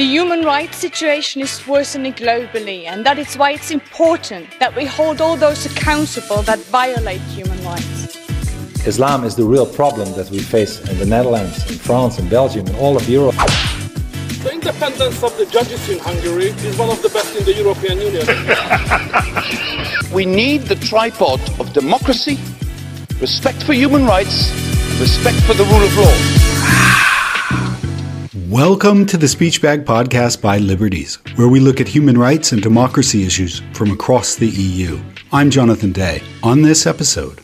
The human rights situation is worsening globally, and that is why it's important that we hold all those accountable that violate human rights. Islam is the real problem that we face in the Netherlands, in France, in Belgium, in all of Europe. The independence of the judges in Hungary is one of the best in the European Union. we need the tripod of democracy, respect for human rights, respect for the rule of law. Welcome to the Speech Bag Podcast by Liberties, where we look at human rights and democracy issues from across the EU. I'm Jonathan Day. On this episode,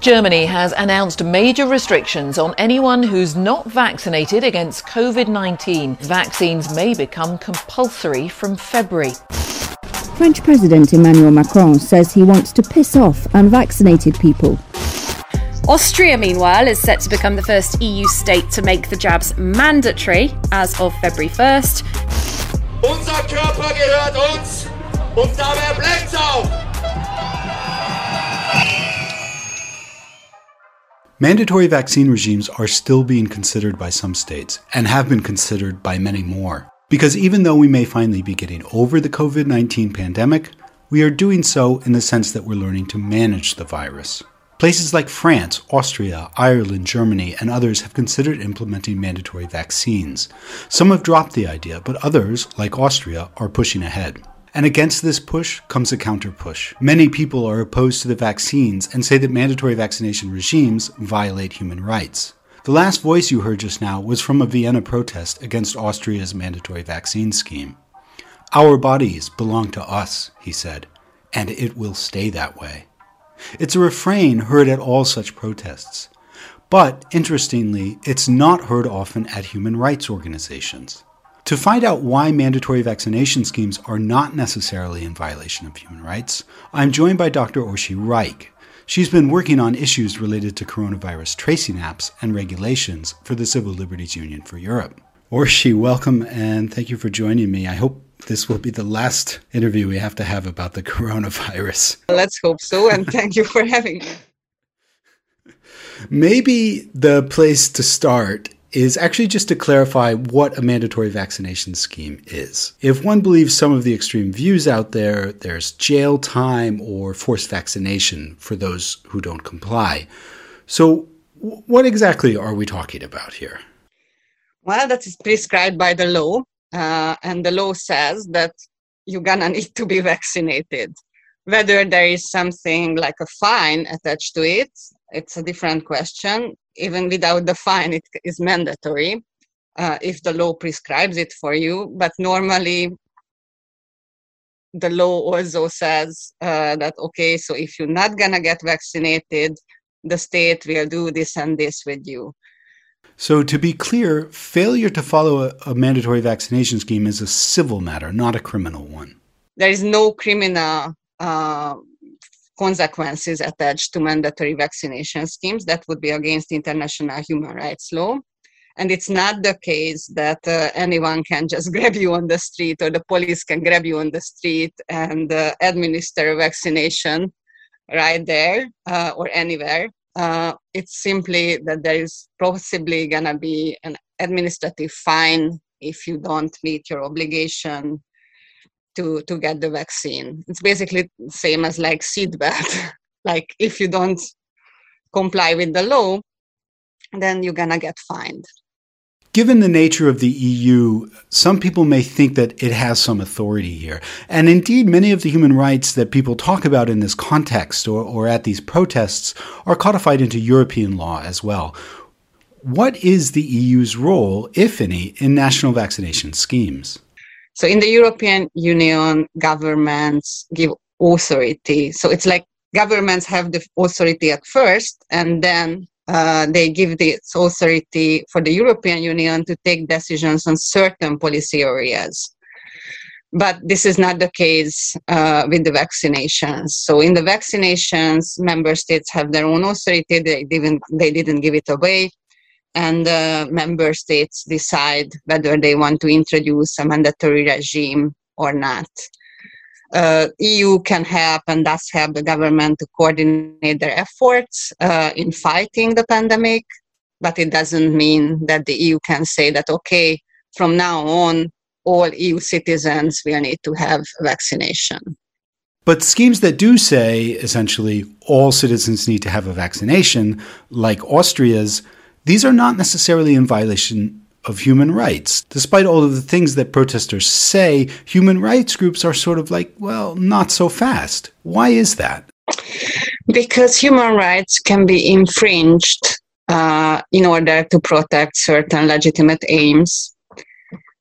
Germany has announced major restrictions on anyone who's not vaccinated against COVID 19. Vaccines may become compulsory from February. French President Emmanuel Macron says he wants to piss off unvaccinated people. Austria, meanwhile, is set to become the first EU state to make the jabs mandatory as of February 1st. Unser Körper gehört uns und dabei bleicht's auch. Mandatory vaccine regimes are still being considered by some states and have been considered by many more. Because even though we may finally be getting over the COVID 19 pandemic, we are doing so in the sense that we're learning to manage the virus. Places like France, Austria, Ireland, Germany, and others have considered implementing mandatory vaccines. Some have dropped the idea, but others, like Austria, are pushing ahead. And against this push comes a counter push. Many people are opposed to the vaccines and say that mandatory vaccination regimes violate human rights. The last voice you heard just now was from a Vienna protest against Austria's mandatory vaccine scheme. Our bodies belong to us, he said, and it will stay that way. It's a refrain heard at all such protests. But, interestingly, it's not heard often at human rights organizations. To find out why mandatory vaccination schemes are not necessarily in violation of human rights, I'm joined by Dr. Orsi Reich, She's been working on issues related to coronavirus tracing apps and regulations for the Civil Liberties Union for Europe. Orsi, welcome and thank you for joining me. I hope this will be the last interview we have to have about the coronavirus. Let's hope so, and thank you for having me. Maybe the place to start is actually just to clarify what a mandatory vaccination scheme is. If one believes some of the extreme views out there, there's jail time or forced vaccination for those who don't comply. So, what exactly are we talking about here? Well, that is prescribed by the law, uh, and the law says that you're gonna need to be vaccinated. Whether there is something like a fine attached to it, it's a different question even without the fine, it is mandatory uh, if the law prescribes it for you. But normally, the law also says uh, that okay, so if you're not gonna get vaccinated, the state will do this and this with you. So, to be clear, failure to follow a, a, mandatory vaccination scheme is a civil matter, not a criminal one. There is no criminal uh, consequences attached to mandatory vaccination schemes that would be against international human rights law. And it's not the case that uh, anyone can just grab you on the street or the police can grab you on the street and uh, administer a vaccination right there uh, or anywhere. Uh, it's simply that there is possibly going to be an administrative fine if you don't meet your obligation to to get the vaccine. It's basically same as like seatbelt. like if you don't comply with the law, then you're gonna get fined. Given the nature of the EU, some people may think that it has some authority here. And indeed, many of the human rights that people talk about in this context or, or at these protests are codified into European law as well. What is the EU's role, if any, in national vaccination schemes? So in the European Union, governments give authority. So it's like governments have the authority at first, and then uh, they give the authority for the European Union to take decisions on certain policy areas. But this is not the case uh, with the vaccinations. So in the vaccinations, member states have their own authority. They didn't, they didn't give it away and member states decide whether they want to introduce a mandatory regime or not. uh, EU can help and does help the government to coordinate their efforts uh, in fighting the pandemic, but it doesn't mean that the EU can say that, okay, from now on, all EU citizens will need to have vaccination. But schemes that do say essentially all citizens need to have a vaccination, like Austria's, these are not necessarily in violation of human rights. Despite all of the things that protesters say, human rights groups are sort of like, well, not so fast. Why is that? Because human rights can be infringed uh, in order to protect certain legitimate aims.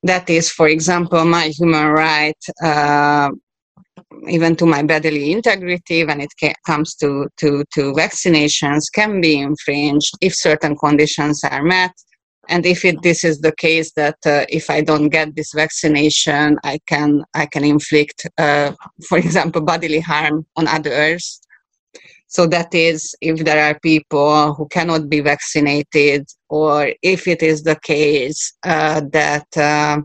That is, for example, my human right, uh, even to my bodily integrity when it ca- comes to, to, to vaccinations, can be infringed if certain conditions are met. And if it, this is the case that uh, if i don't get this vaccination i can i can inflict uh, for example bodily harm on others. So that is if there are people who cannot be vaccinated or if it is the case uh, that uh,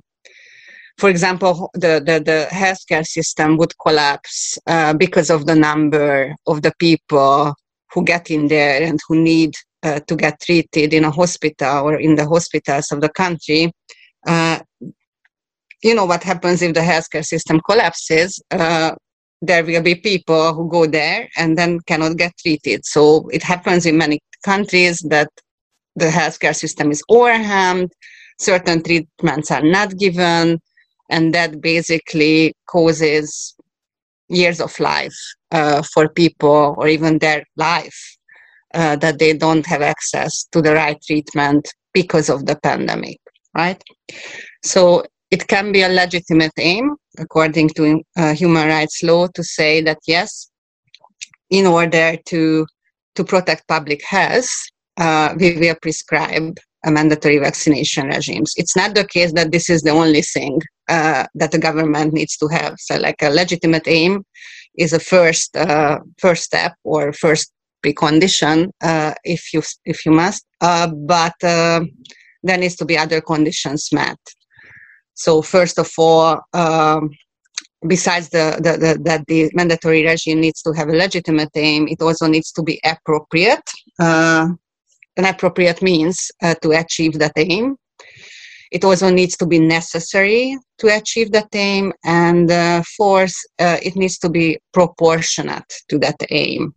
for example, the, the, the healthcare system would collapse uh, because of the number of the people who get in there and who need uh, to get treated in a hospital or in the hospitals of the country, uh, you know what happens if the healthcare system collapses. Uh, there will be people who go there and then cannot get treated. So it happens in many countries that the healthcare system is overwhelmed, certain treatments are not given, and that basically causes years of life uh, for people or even their life uh, that they don't have access to the right treatment because of the pandemic, right? So it can be a legitimate aim, according to uh, human rights law, to say that yes, in order to to protect public health, uh, we will prescribe a mandatory vaccination regimes. It's not the case that this is the only thing uh, that the government needs to have. So, like a legitimate aim is a first uh, first step or first precondition uh, if you if you must, uh, but uh, there needs to be other conditions met. So first of all, um, besides the, the, the, that the mandatory regime needs to have a legitimate aim, it also needs to be appropriate. An appropriate means to achieve that aim. It also needs to be necessary to achieve that aim, and uh, fourth, it needs to be proportionate to that aim.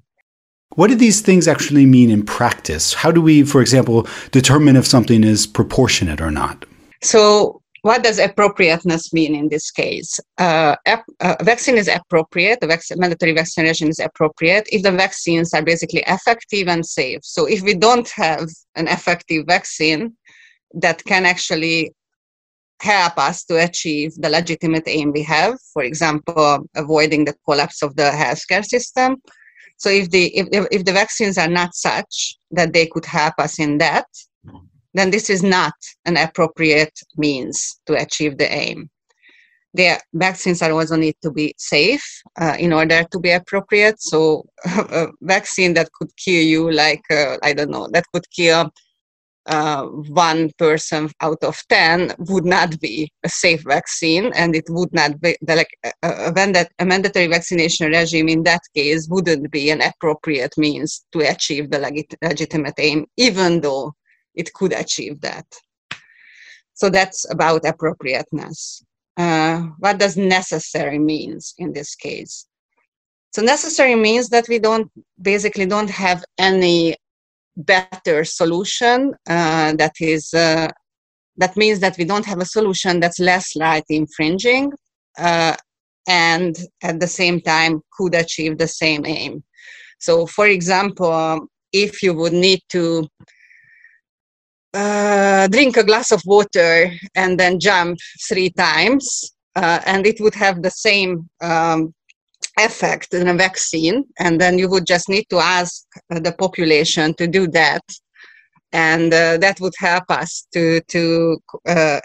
What do these things actually mean in practice? How do we, for example, determine if something is proportionate or not? So, what does appropriateness mean in this case? Uh, ap- uh, vaccine is appropriate, the vac- mandatory vaccination is appropriate if the vaccines are basically effective and safe. So, if we don't have an effective vaccine that can actually help us to achieve the legitimate aim we have, for example, avoiding the collapse of the healthcare system, so if the if, if the vaccines are not such that they could help us in that, then this is not an appropriate means to achieve the aim. The vaccines are also need to be safe uh, in order to be appropriate. So a vaccine that could kill you, like uh, I don't know, that could kill uh, one person out of 10 would not be a safe vaccine and it would not be the, like a, a, a, mandatory vaccination regime in that case wouldn't be an appropriate means to achieve the legit, legitimate aim even though it could achieve that. So that's about appropriateness. Uh, what does necessary means in this case? So necessary means that we don't basically don't have any better solution uh, that is uh, that means that we don't have a solution that's less light infringing uh, and at the same time could achieve the same aim. So for example if you would need to uh, drink a glass of water and then jump three times uh, and it would have the same um, effect in a vaccine, and then you would just need to ask the population to do that, and uh, that would help us to to uh,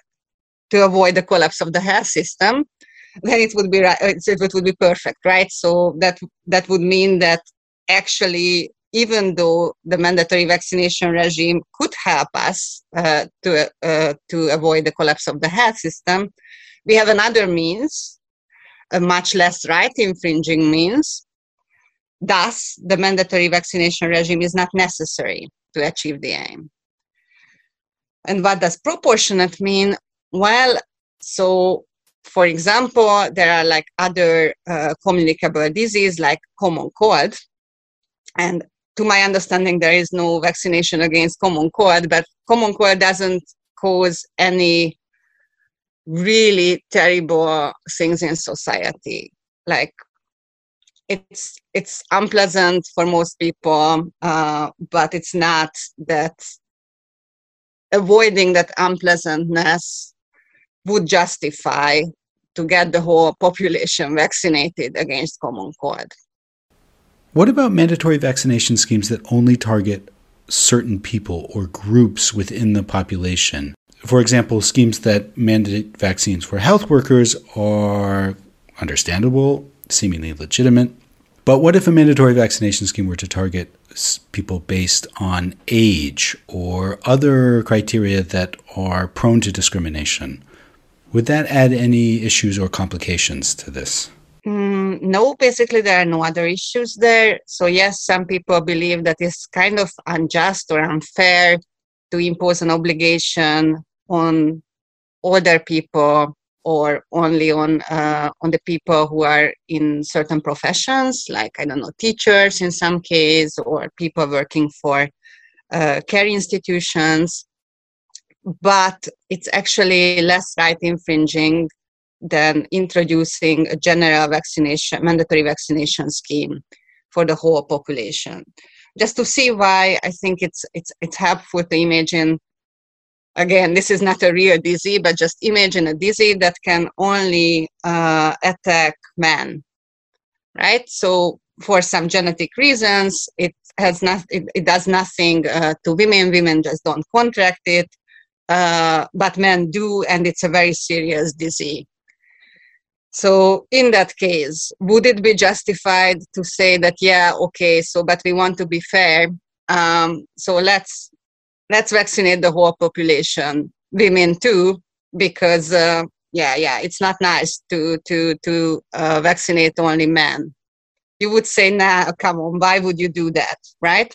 to avoid the collapse of the health system. Then it would be it would be perfect, right? So that that would mean that actually even though the mandatory vaccination regime could help us uh, to uh, to avoid the collapse of the health system, we have another means much less right infringing means. Thus, the mandatory vaccination regime is not necessary to achieve the aim. And what does proportionate mean? Well, so for example, there are like other uh, communicable disease like common cold. And to my understanding, there is no vaccination against common cold, but common cold doesn't cause any really terrible things in society. Like it's it's unpleasant for most people, uh, but it's not that avoiding that unpleasantness would justify to get the whole population vaccinated against common cold. What about mandatory vaccination schemes that only target certain people or groups within the population? For example, schemes that mandate vaccines for health workers are understandable, seemingly legitimate. But what if a mandatory vaccination scheme were to target people based on age or other criteria that are prone to discrimination? Would that add any issues or complications to this? Mm, no, basically, there are no other issues there. So, yes, some people believe that it's kind of unjust or unfair to impose an obligation on older people or only on uh, on the people who are in certain professions, like I don't know, teachers in some case, or people working for uh, care institutions. But it's actually less right infringing than introducing a general vaccination, mandatory vaccination scheme for the whole population. Just to see why I think it's it's it's helpful to imagine again, this is not a real disease, but just imagine a disease that can only uh, attack men, right? So for some genetic reasons, it has not, it, it does nothing uh, to women. Women just don't contract it, uh, but men do, and it's a very serious disease. So in that case, would it be justified to say that, yeah, okay, so but we want to be fair, um, so let's let's vaccinate the whole population, women too, because uh, yeah, yeah, it's not nice to to to uh, vaccinate only men. You would say, nah, come on, why would you do that, right?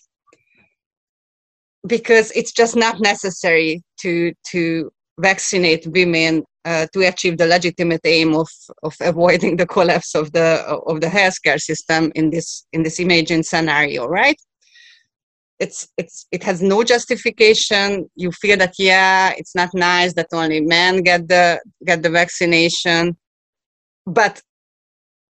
Because it's just not necessary to to vaccinate women uh, to achieve the legitimate aim of, of avoiding the collapse of the of the healthcare system in this in this imagined scenario, right? It's it's it has no justification. You feel that yeah it's not nice that only men get the get the vaccination. But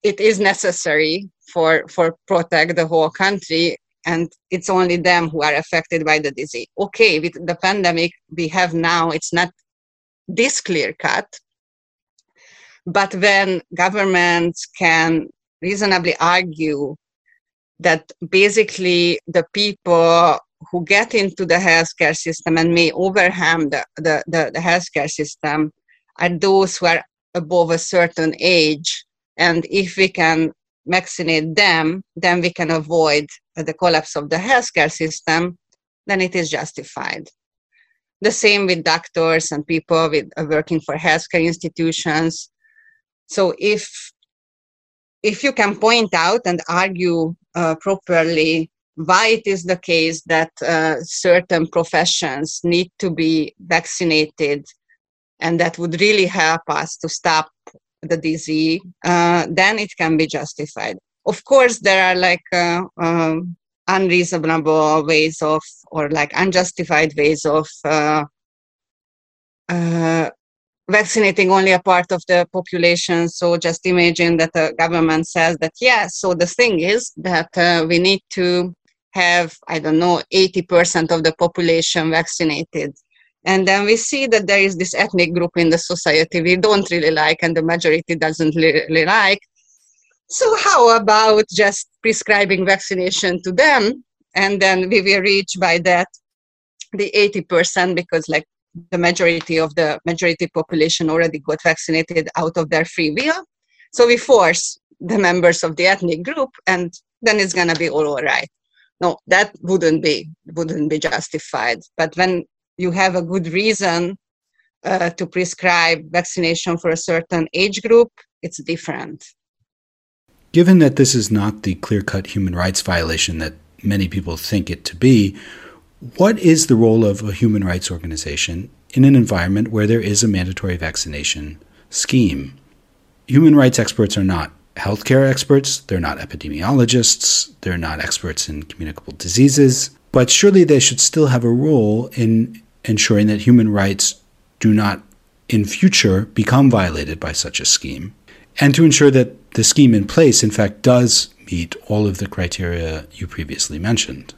it is necessary for for protect the whole country and it's only them who are affected by the disease. Okay with the pandemic we have now it's not this clear cut. But when governments can reasonably argue that basically the people who get into the healthcare system and may overwhelm the, the, the, the healthcare system are those who are above a certain age. And if we can vaccinate them, then we can avoid the collapse of the healthcare system, then it is justified. The same with doctors and people with, uh, working for healthcare institutions. So if if you can point out and argue uh, properly why it is the case that uh, certain professions need to be vaccinated and that would really help us to stop the disease, uh, then it can be justified. Of course, there are like uh, um, unreasonable ways of, or like unjustified ways of uh, uh, vaccinating only a part of the population. So just imagine that the government says that, yeah, so the thing is that uh, we need to have, I don't know, 80% of the population vaccinated. And then we see that there is this ethnic group in the society we don't really like and the majority doesn't really like. So how about just prescribing vaccination to them? And then we will reach by that the 80% because like the majority of the majority population already got vaccinated out of their free will. So we force the members of the ethnic group, and then it's gonna be all, all right. No, that wouldn't be wouldn't be justified. But when you have a good reason uh, to prescribe vaccination for a certain age group, it's different. Given that this is not the clear cut human rights violation that many people think it to be, what is the role of a human rights organization in an environment where there is a mandatory vaccination scheme? Human rights experts are not healthcare experts, they're not epidemiologists, they're not experts in communicable diseases, but surely they should still have a role in ensuring that human rights do not in future become violated by such a scheme, and to ensure that the scheme in place, in fact, does meet all of the criteria you previously mentioned.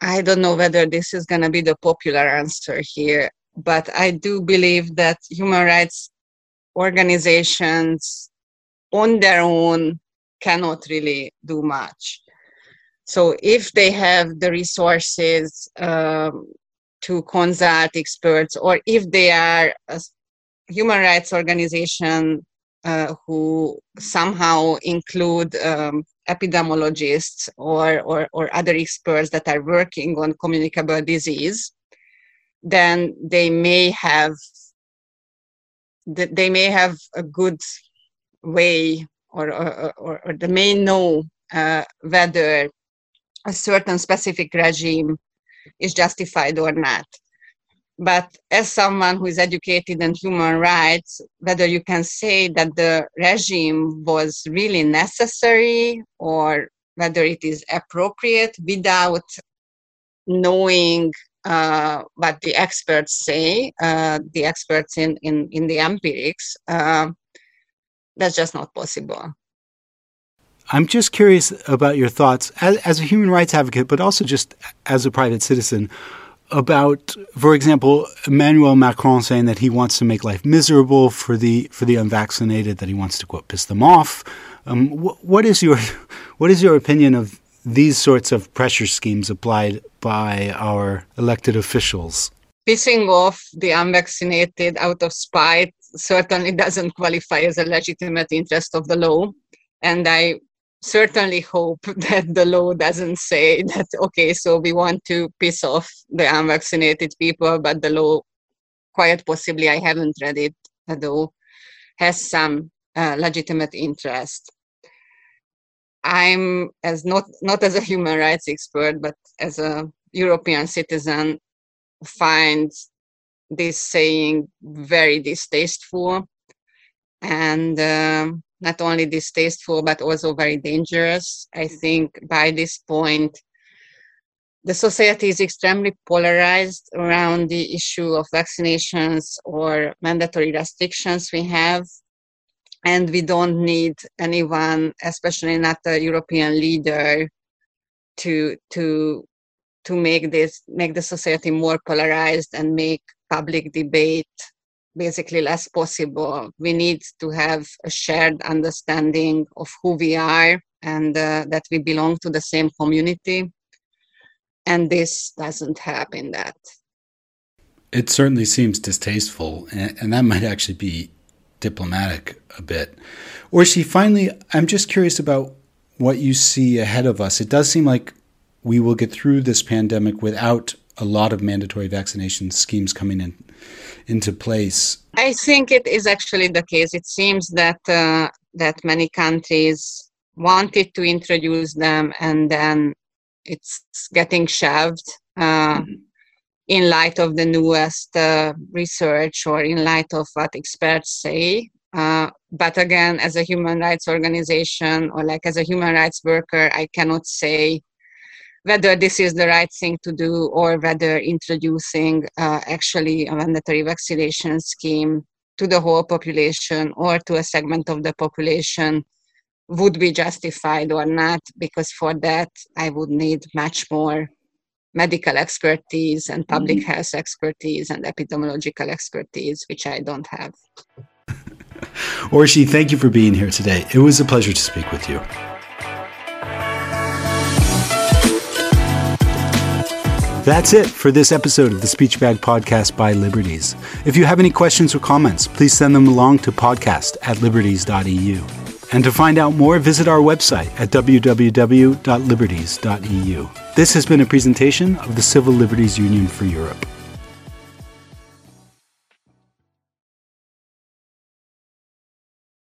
I don't know whether this is going to be the popular answer here, but I do believe that human rights organizations on their own cannot really do much. So if they have the resources um, to consult experts, or if they are a human rights organization uh, who somehow include um, epidemiologists or, or, or other experts that are working on communicable disease, then they may have they may have a good way or, or, or, or they may know uh, whether a certain specific regime is justified or not. But as someone who is educated in human rights, whether you can say that the regime was really necessary or whether it is appropriate without knowing uh, what the experts say, uh, the experts in, in, in the empirics, uh, that's just not possible. I'm just curious about your thoughts as, as a human rights advocate, but also just as a private citizen about, for example, Emmanuel Macron saying that he wants to make life miserable for the for the unvaccinated, that he wants to quote piss them off. Um, wh- what is your what is your opinion of these sorts of pressure schemes applied by our elected officials? Pissing off the unvaccinated out of spite certainly doesn't qualify as a legitimate interest of the law, and I certainly hope that the law doesn't say that okay so we want to piss off the unvaccinated people but the law quite possibly i haven't read it though has some uh, legitimate interest. I'm as not not as a human rights expert but as a european citizen find this saying very distasteful. And um, not only distasteful but also very dangerous. I mm-hmm. think by this point, the society is extremely polarized around the issue of vaccinations or mandatory restrictions we have. And we don't need anyone, especially not a European leader, to to to make this make the society more polarized and make public debate basically less possible. We need to have a shared understanding of who we are and uh, that we belong to the same community. And this doesn't happen that. It certainly seems distasteful, and, and that might actually be diplomatic a bit. Orsi, finally, I'm just curious about what you see ahead of us. It does seem like we will get through this pandemic without a lot of mandatory vaccination schemes coming in into place? I think it is actually the case. It seems that uh, that many countries wanted to introduce them, and then it's getting shelved uh, mm-hmm. in light of the newest uh, research or in light of what experts say. Uh, but again, as a human rights organization or like as a human rights worker, I cannot say whether this is the right thing to do or whether introducing uh, actually a mandatory vaccination scheme to the whole population or to a segment of the population would be justified or not, because for that I would need much more medical expertise and public mm-hmm. health expertise and epidemiological expertise, which I don't have. Orsi, thank you for being here today. It was a pleasure to speak with you. That's it for this episode of the Speech Bag Podcast by Liberties. If you have any questions or comments, please send them along to podcast at liberties.eu. And to find out more, visit our website at www.liberties.eu. This has been a presentation of the Civil Liberties Union for Europe.